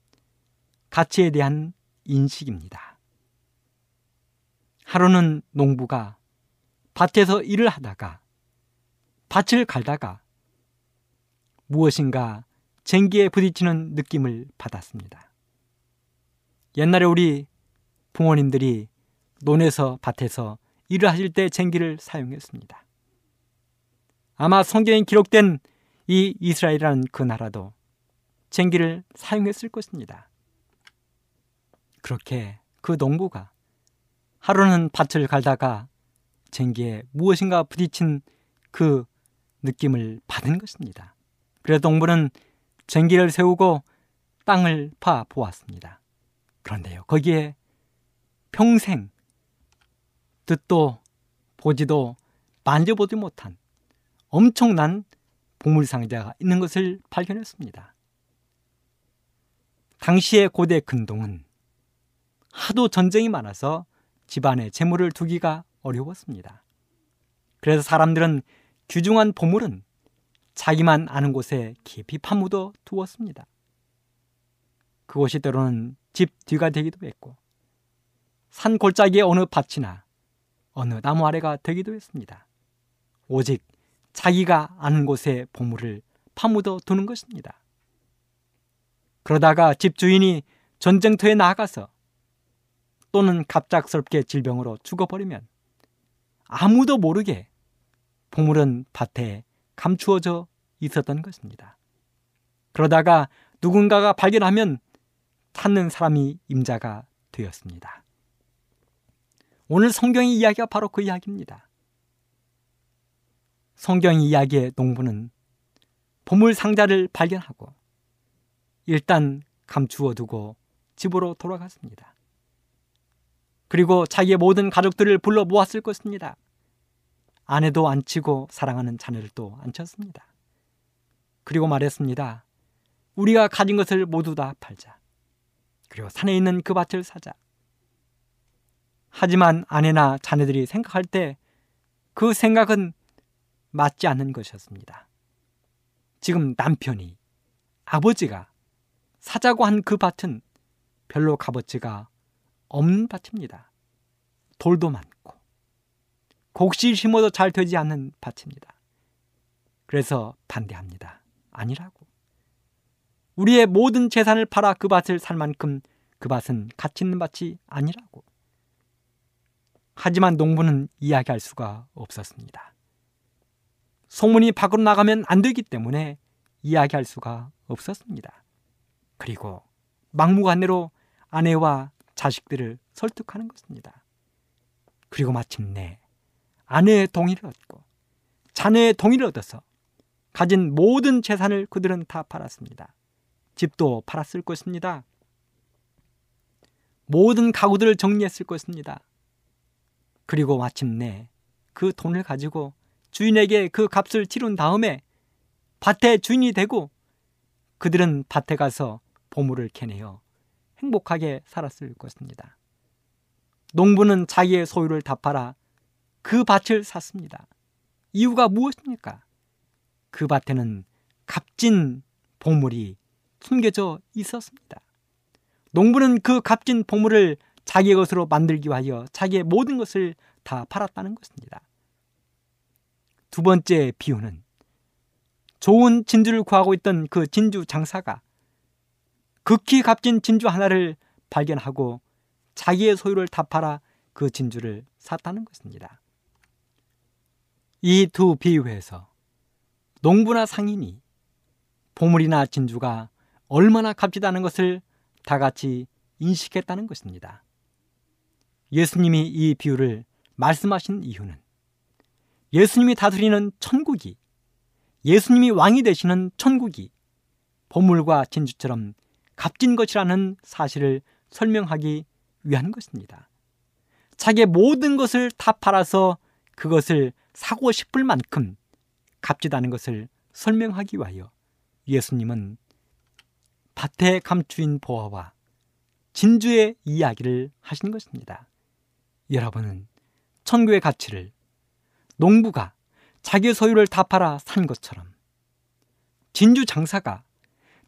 가치에 대한 인식입니다. 하루는 농부가 밭에서 일을 하다가 밭을 갈다가 무엇인가 쟁기에 부딪히는 느낌을 받았습니다. 옛날에 우리 부모님들이 논에서 밭에서 일을 하실 때 쟁기를 사용했습니다. 아마 성경에 기록된 이 이스라엘이라는 그 나라도 쟁기를 사용했을 것입니다. 그렇게 그 농부가 하루는 밭을 갈다가 쟁기에 무엇인가 부딪힌 그 느낌을 받은 것입니다. 그래서 농부는 쟁기를 세우고 땅을 파 보았습니다. 그런데요, 거기에 평생 듣도 보지도 만져보지 못한 엄청난 보물 상자가 있는 것을 발견했습니다. 당시의 고대 근동은 하도 전쟁이 많아서 집안에 재물을 두기가 어려웠습니다. 그래서 사람들은 귀중한 보물은 자기만 아는 곳에 깊이 파묻어 두었습니다. 그곳이 때로는 집 뒤가 되기도 했고 산 골짜기의 어느 밭이나 어느 나무 아래가 되기도 했습니다. 오직 자기가 아는 곳에 보물을 파묻어 두는 것입니다. 그러다가 집 주인이 전쟁터에 나가서 또는 갑작스럽게 질병으로 죽어버리면 아무도 모르게 보물은 밭에 감추어져 있었던 것입니다. 그러다가 누군가가 발견하면 찾는 사람이 임자가 되었습니다. 오늘 성경의 이야기가 바로 그 이야기입니다. 성경 이야기의 농부는 보물 상자를 발견하고 일단 감추어 두고 집으로 돌아갔습니다. 그리고 자기의 모든 가족들을 불러 모았을 것입니다. 아내도 안치고 사랑하는 자녀들도 안쳤습니다. 그리고 말했습니다. 우리가 가진 것을 모두 다 팔자. 그리고 산에 있는 그 밭을 사자. 하지만 아내나 자녀들이 생각할 때 그 생각은 맞지 않는 것이었습니다. 지금 남편이 아버지가 사자고 한 그 밭은 별로 값어치가 없는 밭입니다. 돌도 많고 곡식 심어도 잘 되지 않는 밭입니다. 그래서 반대합니다. 아니라고. 우리의 모든 재산을 팔아 그 밭을 살 만큼 그 밭은 가치 있는 밭이 아니라고. 하지만 농부는 이야기할 수가 없었습니다. 소문이 밖으로 나가면 안 되기 때문에 이야기할 수가 없었습니다. 그리고 막무가내로 아내와 자식들을 설득하는 것입니다. 그리고 마침내 아내의 동의를 얻고 자녀의 동의를 얻어서 가진 모든 재산을 그들은 다 팔았습니다. 집도 팔았을 것입니다. 모든 가구들을 정리했을 것입니다. 그리고 마침내 그 돈을 가지고 주인에게 그 값을 치른 다음에 밭의 주인이 되고 그들은 밭에 가서 보물을 캐내어 행복하게 살았을 것입니다. 농부는 자기의 소유를 다 팔아 그 밭을 샀습니다. 이유가 무엇입니까? 그 밭에는 값진 보물이 숨겨져 있었습니다. 농부는 그 값진 보물을 자기의 것으로 만들기 위하여 자기의 모든 것을 다 팔았다는 것입니다. 두 번째 비유는 좋은 진주를 구하고 있던 그 진주 장사가 극히 값진 진주 하나를 발견하고 자기의 소유를 다 팔아 그 진주를 샀다는 것입니다. 이 두 비유에서 농부나 상인이 보물이나 진주가 얼마나 값지다는 것을 다 같이 인식했다는 것입니다. 예수님이 이 비유를 말씀하신 이유는 예수님이 다스리는 천국이 예수님이 왕이 되시는 천국이 보물과 진주처럼 값진 것이라는 사실을 설명하기 위한 것입니다. 자기의 모든 것을 다 팔아서 그것을 사고 싶을 만큼 값지다는 것을 설명하기 위하여 예수님은 밭에 감추인 보화와 진주의 이야기를 하신 것입니다. 여러분은 천국의 가치를 농부가 자기 소유를 다 팔아 산 것처럼 진주 장사가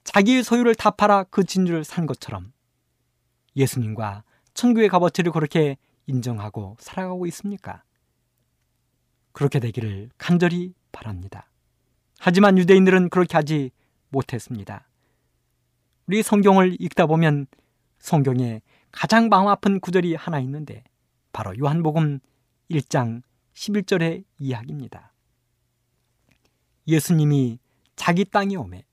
자기의 소유를 다 팔아 그 진주를 산 것처럼 예수님과 천국의 값어치를 그렇게 인정하고 살아가고 있습니까? 그렇게 되기를 간절히 바랍니다. 하지만 유대인들은 그렇게 하지 못했습니다. 우리 성경을 읽다 보면 성경에 가장 마음 아픈 구절이 하나 있는데 바로 요한복음 1장 11절의 이야기입니다. 예수님이 자기 땅에 오매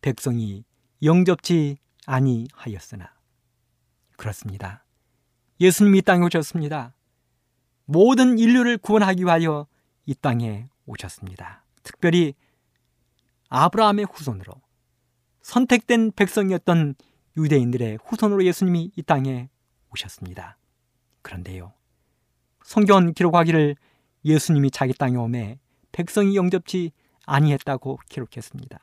백성이 영접지 아니하였으나 그렇습니다. 예수님이 땅에 오셨습니다. 모든 인류를 구원하기 위하여 이 땅에 오셨습니다. 특별히 아브라함의 후손으로 선택된 백성이었던 유대인들의 후손으로 예수님이 이 땅에 오셨습니다. 그런데요. 성경 기록하기를 예수님이 자기 땅에 오매 백성이 영접지 아니했다고 기록했습니다.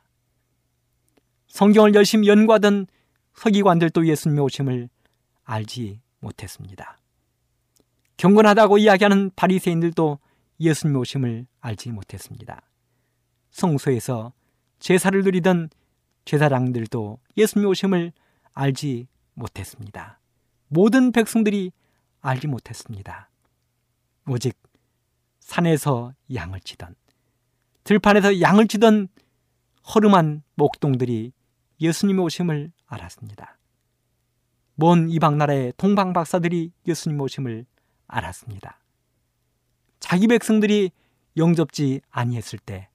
성경을 열심히 연구하던 서기관들도 예수님의 오심을 알지 못했습니다. 경건하다고 이야기하는 바리새인들도 예수님의 오심을 알지 못했습니다. 성소에서 제사를 드리던 제사장들도 예수님의 오심을 알지 못했습니다. 모든 백성들이 알지 못했습니다. 오직 산에서 양을 치던 들판에서 양을 치던 허름한 목동들이 예수님의 오심을 알았습니다. 먼 이방 나라의 동방 박사들이 예수님 오심을 알았습니다. 자기 백성들이 영접지 아니했을 때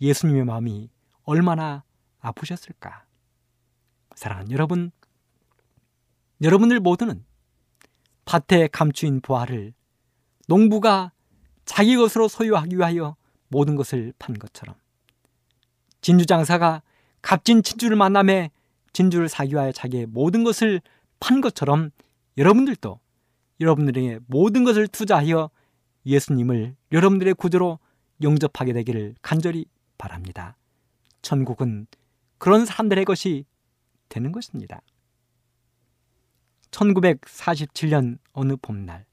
예수님의 마음이 얼마나 아프셨을까? 사랑하는 여러분, 여러분들 모두는 밭에 감추인 보화를 농부가 자기 것으로 소유하기 위하여 모든 것을 판 것처럼 진주 장사가 값진 진주를 만남에 진주를 사기 위하여 자기의 모든 것을 판 것처럼 여러분들도 여러분들에게 모든 것을 투자하여 예수님을 여러분들의 구조로 영접하게 되기를 간절히 바랍니다. 천국은 그런 사람들의 것이 되는 것입니다. 1947년 어느 봄날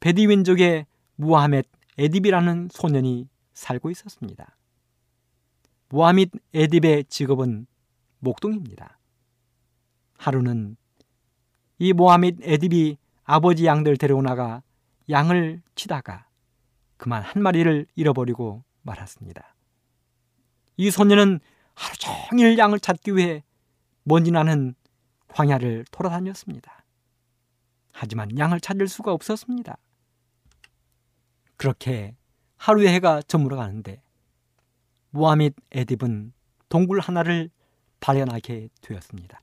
베디윈족의 무하멧 에딥이라는 소년이 살고 있었습니다. 무하멧 에딥의 직업은 목동입니다. 하루는 이 모하밋 에딥이 아버지 양들 데려오나가 양을 치다가 그만 한 마리를 잃어버리고 말았습니다. 이 소년은 하루 종일 양을 찾기 위해 먼지 나는 광야를 돌아다녔습니다. 하지만 양을 찾을 수가 없었습니다. 그렇게 하루의 해가 저물어 가는데 모하밋 에딥은 동굴 하나를 발견하게 되었습니다.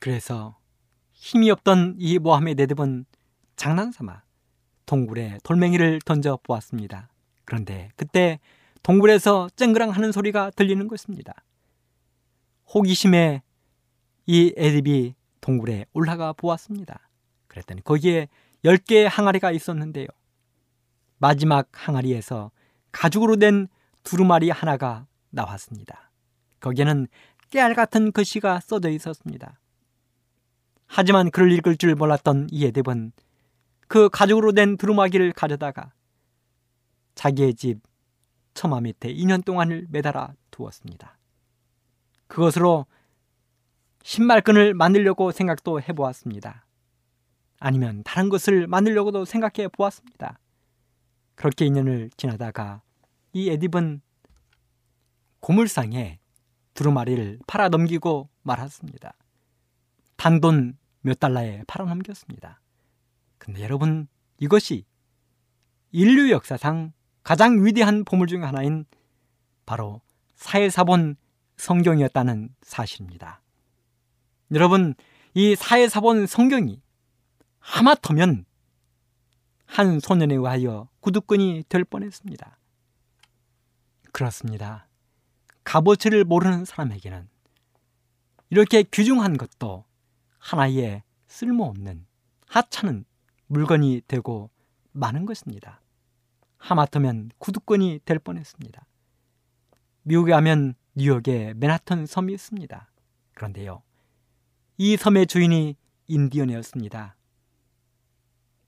그래서 힘이 없던 이 모하멧 에딥은 장난삼아 동굴에 돌멩이를 던져 보았습니다. 그런데 그때 동굴에서 쨍그랑 하는 소리가 들리는 것입니다. 호기심에 이 에딥이 동굴에 올라가 보았습니다. 그랬더니 거기에 10개의 항아리가 있었는데요. 마지막 항아리에서 가죽으로 된 두루마리 하나가 나왔습니다. 거기에는 깨알 같은 글씨가 써져 있었습니다. 하지만 글을 읽을 줄 몰랐던 이 에뎁은 그 가죽으로 된 두루마기를 가져다가 자기의 집 처마 밑에 2년 동안을 매달아 두었습니다. 그것으로 신발끈을 만들려고 생각도 해보았습니다. 아니면 다른 것을 만들려고도 생각해 보았습니다. 그렇게 2년을 지나다가 이 에딥은 고물상에 두루마리를 팔아 넘기고 말았습니다. 단돈 몇 달러에 팔아 넘겼습니다. 근데 여러분 이것이 인류 역사상 가장 위대한 보물 중 하나인 바로 사회사본 성경이었다는 사실입니다. 여러분 이 사회사본 성경이 하마터면 한 소년에 의하여 구두끈이 될 뻔했습니다. 그렇습니다. 값어치를 모르는 사람에게는 이렇게 귀중한 것도 하나의 쓸모없는 하찮은 물건이 되고 많은 것입니다. 하마터면 구두권이 될 뻔했습니다. 미국에 가면 뉴욕에 맨하튼 섬이 있습니다. 그런데요, 이 섬의 주인이 인디언이었습니다.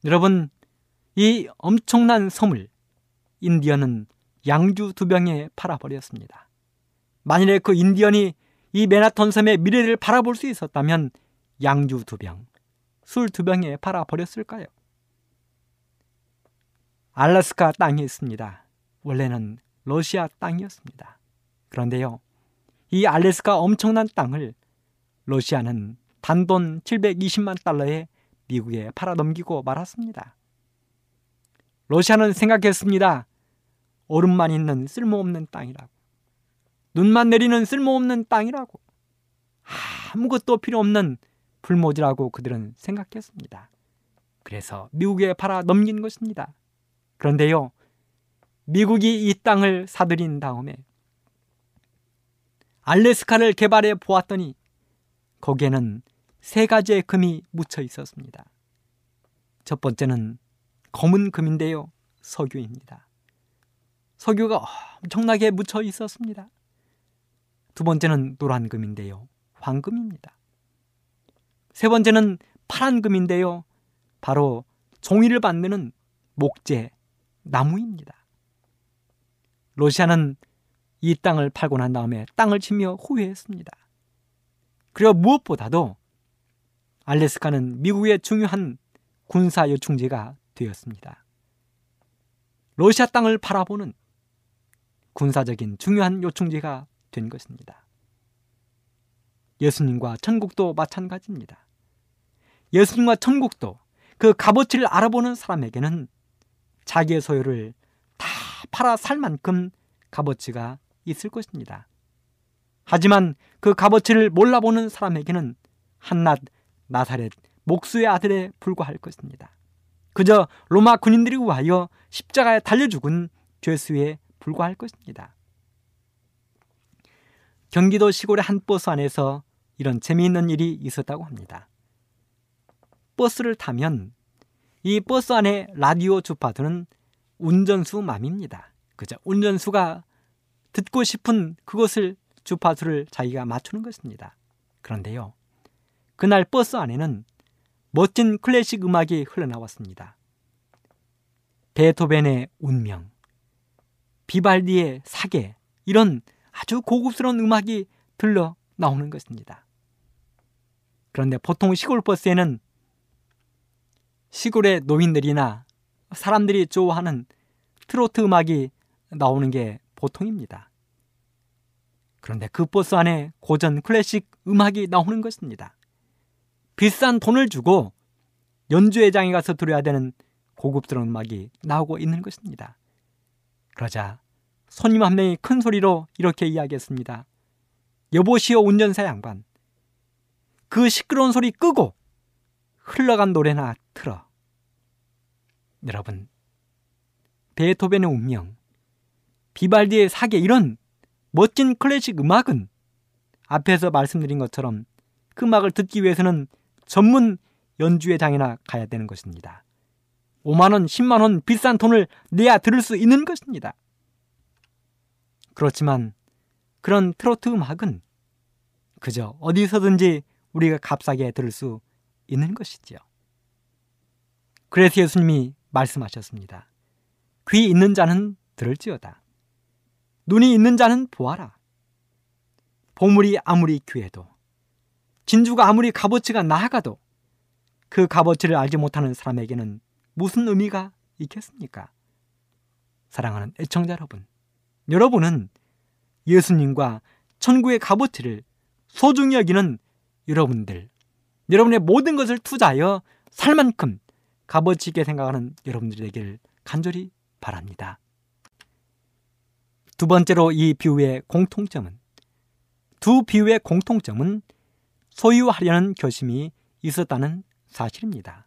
여러분, 이 엄청난 섬을 인디언은 양주 두 병에 팔아버렸습니다. 만일에 그 인디언이 이 맨하탄 섬의 미래를 바라볼 수 있었다면 양주 두 병, 술 두 병에 팔아 버렸을까요? 알라스카 땅이 있습니다. 원래는 러시아 땅이었습니다. 그런데요, 이 알래스카 엄청난 땅을 러시아는 단돈 720만 달러에 미국에 팔아 넘기고 말았습니다. 러시아는 생각했습니다. 얼음만 있는 쓸모없는 땅이라고. 눈만 내리는 쓸모없는 땅이라고. 아무것도 필요 없는 불모지라고 그들은 생각했습니다. 그래서 미국에 팔아 넘긴 것입니다. 그런데요, 미국이 이 땅을 사들인 다음에 알래스카를 개발해 보았더니 거기에는 세 가지의 금이 묻혀 있었습니다. 첫 번째는 검은 금인데요, 석유입니다. 석유가 엄청나게 묻혀 있었습니다. 두 번째는 노란 금인데요, 황금입니다. 세 번째는 파란 금인데요. 바로 종이를 만드는 목재, 나무입니다. 러시아는 이 땅을 팔고 난 다음에 땅을 치며 후회했습니다. 그리고 무엇보다도 알래스카는 미국의 중요한 군사 요충지가 되었습니다. 러시아 땅을 바라보는 군사적인 중요한 요충지가 된 것입니다. 예수님과 천국도 마찬가지입니다. 예수님과 천국도 그 값어치를 알아보는 사람에게는 자기의 소유를 다 팔아 살 만큼 값어치가 있을 것입니다. 하지만 그 값어치를 몰라보는 사람에게는 한낱 나사렛 목수의 아들에 불과할 것입니다. 그저 로마 군인들이 위하여 십자가에 달려 죽은 죄수에 불과할 것입니다. 경기도 시골의 한 버스 안에서 이런 재미있는 일이 있었다고 합니다. 버스를 타면 이 버스 안에 라디오 주파수는 운전수 맘입니다. 그죠? 운전수가 듣고 싶은 그것을 주파수를 자기가 맞추는 것입니다. 그런데요. 그날 버스 안에는 멋진 클래식 음악이 흘러나왔습니다. 베토벤의 운명, 비발디의 사계, 이런 아주 고급스러운 음악이 들러 나오는 것입니다. 그런데 보통 시골 버스에는 시골의 노인들이나 사람들이 좋아하는 트로트 음악이 나오는 게 보통입니다. 그런데 그 버스 안에 고전 클래식 음악이 나오는 것입니다. 비싼 돈을 주고 연주회장에 가서 들어야 되는 고급스러운 음악이 나오고 있는 것입니다. 그러자 손님 한 명이 큰 소리로 이렇게 이야기했습니다. 여보시오 운전사 양반. 그 시끄러운 소리 끄고 흘러간 노래나 틀어. 여러분, 베토벤의 운명, 비발디의 사계 이런 멋진 클래식 음악은 앞에서 말씀드린 것처럼 그 음악을 듣기 위해서는 전문 연주회장이나 가야 되는 것입니다. 5만원, 10만원 비싼 돈을 내야 들을 수 있는 것입니다. 그렇지만 그런 트로트 음악은 그저 어디서든지 우리가 값싸게 들을 수 있는 것이지요. 그래서 예수님이 말씀하셨습니다. 귀 있는 자는 들을지어다. 눈이 있는 자는 보아라. 보물이 아무리 귀해도 진주가 아무리 값어치가 나아가도 그 값어치를 알지 못하는 사람에게는 무슨 의미가 있겠습니까? 사랑하는 애청자 여러분, 여러분은 예수님과 천국의 값어치를 소중히 여기는 여러분들, 여러분의 모든 것을 투자하여 살 만큼 값어치 있게 생각하는 여러분들이 되기를 간절히 바랍니다. 두 번째로 이 비유의 공통점은 두 비유의 공통점은 소유하려는 결심이 있었다는 사실입니다.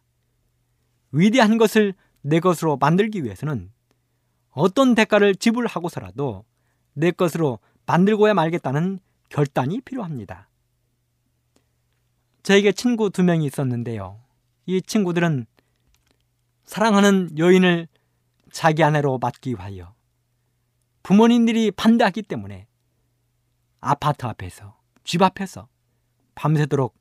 위대한 것을 내 것으로 만들기 위해서는 어떤 대가를 지불하고서라도 내 것으로 만들고야 말겠다는 결단이 필요합니다. 저에게 친구 두 명이 있었는데요. 이 친구들은 사랑하는 여인을 자기 아내로 맡기 위하여 부모님들이 반대하기 때문에 아파트 앞에서, 집 앞에서 밤새도록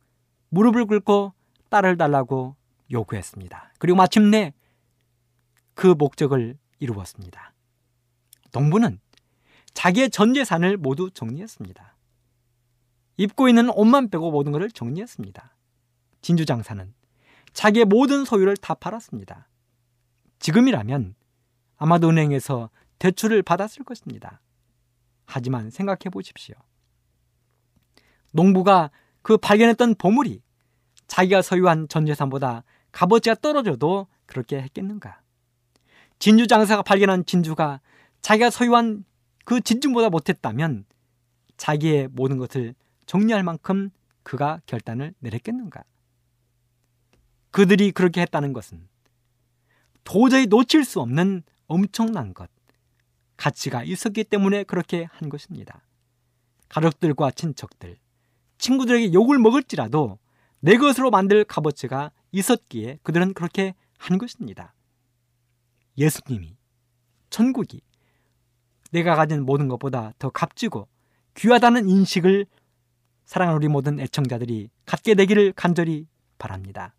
무릎을 꿇고 딸을 달라고 요구했습니다. 그리고 마침내 그 목적을 이루었습니다. 동부는 자기의 전 재산을 모두 정리했습니다. 입고 있는 옷만 빼고 모든 것을 정리했습니다. 진주 장사는 자기의 모든 소유를 다 팔았습니다. 지금이라면 아마도 은행에서 대출을 받았을 것입니다. 하지만 생각해 보십시오. 농부가 그 발견했던 보물이 자기가 소유한 전 재산보다 값어치가 떨어져도 그렇게 했겠는가? 진주 장사가 발견한 진주가 자기가 소유한 그 진주보다 못했다면 자기의 모든 것을 정리할 만큼 그가 결단을 내렸겠는가? 그들이 그렇게 했다는 것은 도저히 놓칠 수 없는 엄청난 것, 가치가 있었기 때문에 그렇게 한 것입니다. 가족들과 친척들, 친구들에게 욕을 먹을지라도 내 것으로 만들 값어치가 있었기에 그들은 그렇게 한 것입니다. 예수님이 천국이 내가 가진 모든 것보다 더 값지고 귀하다는 인식을 사랑하는 우리 모든 애청자들이 갖게 되기를 간절히 바랍니다.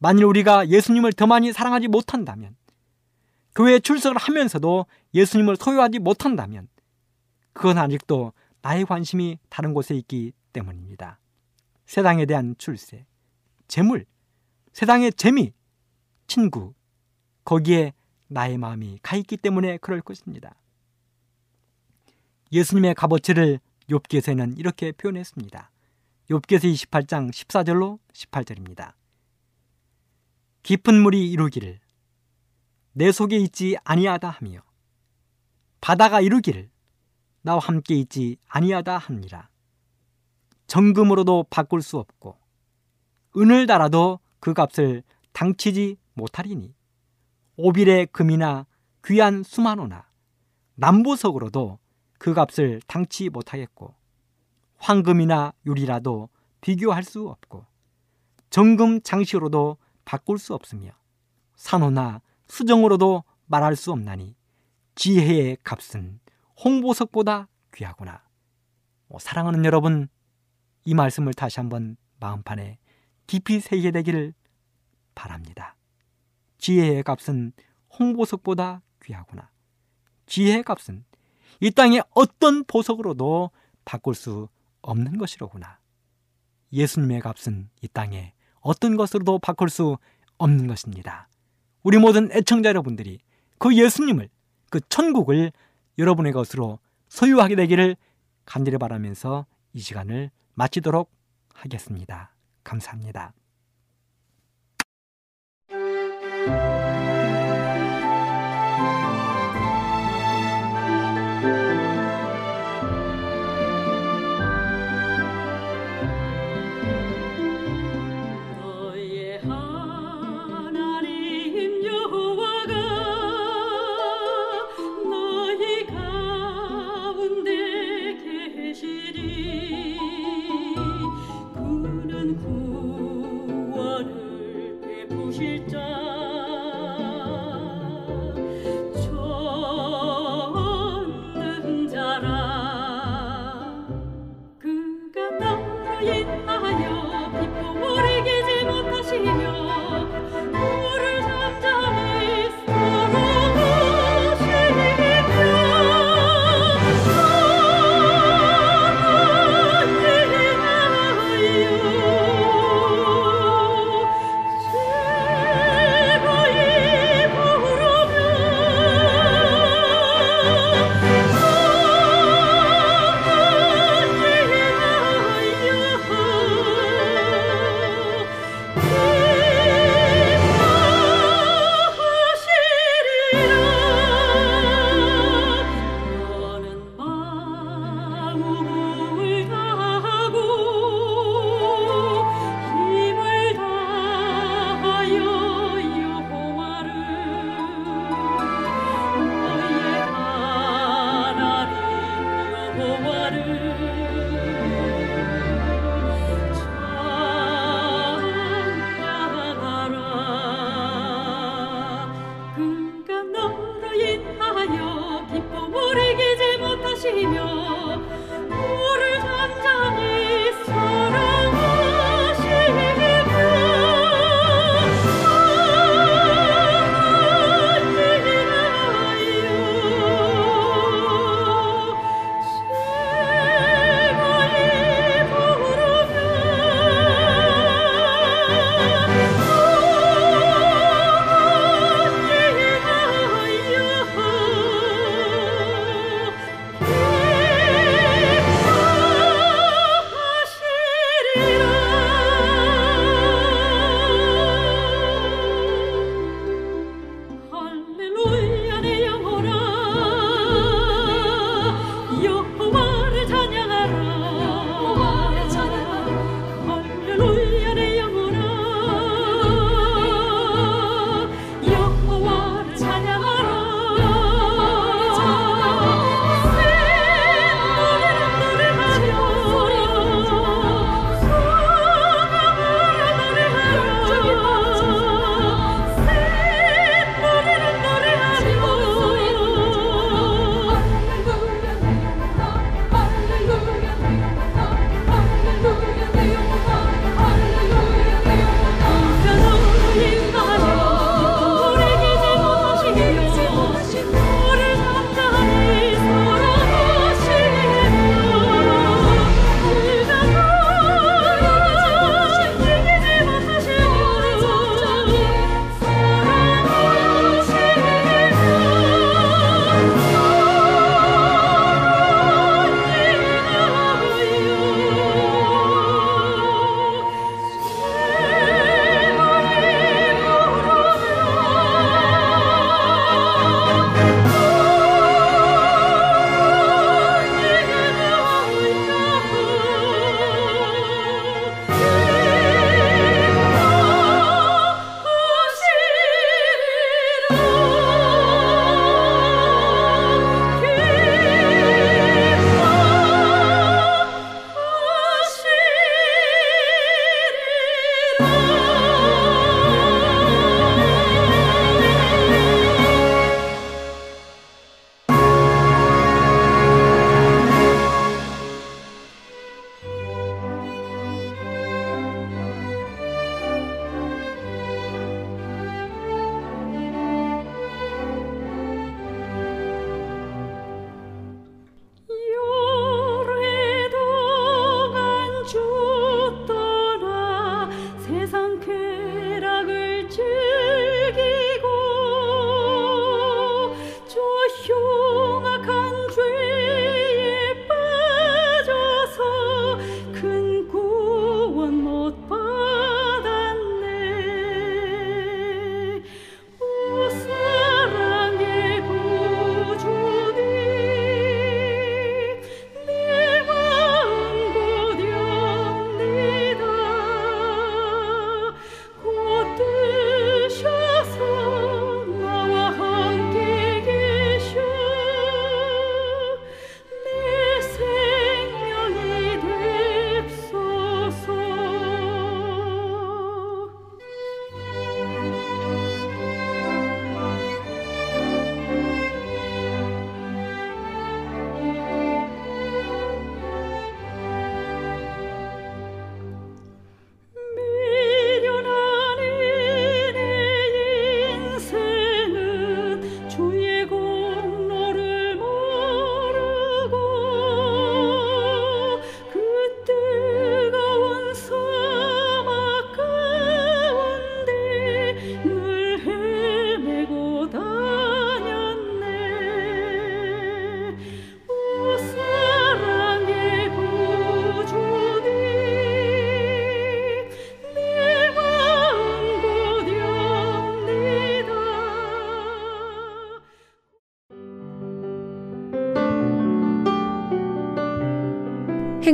만일 우리가 예수님을 더 많이 사랑하지 못한다면, 교회에 출석을 하면서도 예수님을 소유하지 못한다면, 그건 아직도 나의 관심이 다른 곳에 있기 때문입니다. 세상에 대한 출세, 재물, 세상의 재미, 친구, 거기에 나의 마음이 가 있기 때문에 그럴 것입니다. 예수님의 값어치를 욥기에서는 이렇게 표현했습니다. 욥기에서 28장 14절로 18절입니다. 깊은 물이 이루기를 내 속에 있지 아니하다 하며 바다가 이루기를 나와 함께 있지 아니하다 합니다. 정금으로도 바꿀 수 없고 은을 달아도 그 값을 당치지 못하리니 오빌의 금이나 귀한 수만호나 남보석으로도 그 값을 당치 못하겠고 황금이나 유리라도 비교할 수 없고 정금 장식으로도 바꿀 수 없으며 산호나 수정으로도 말할 수 없나니 지혜의 값은 홍보석보다 귀하구나. 뭐, 사랑하는 여러분, 이 말씀을 다시 한번 마음판에 깊이 새게 되기를 바랍니다. 지혜의 값은 홍보석보다 귀하구나. 지혜의 값은 이 땅의 어떤 보석으로도 바꿀 수 없는 것이로구나. 예수님의 값은 이 땅에 어떤 것으로도 바꿀 수 없는 것입니다. 우리 모든 애청자 여러분들이 그 예수님을, 그 천국을 여러분의 것으로 소유하게 되기를 간절히 바라면서 이 시간을 마치도록 하겠습니다. 감사합니다. te.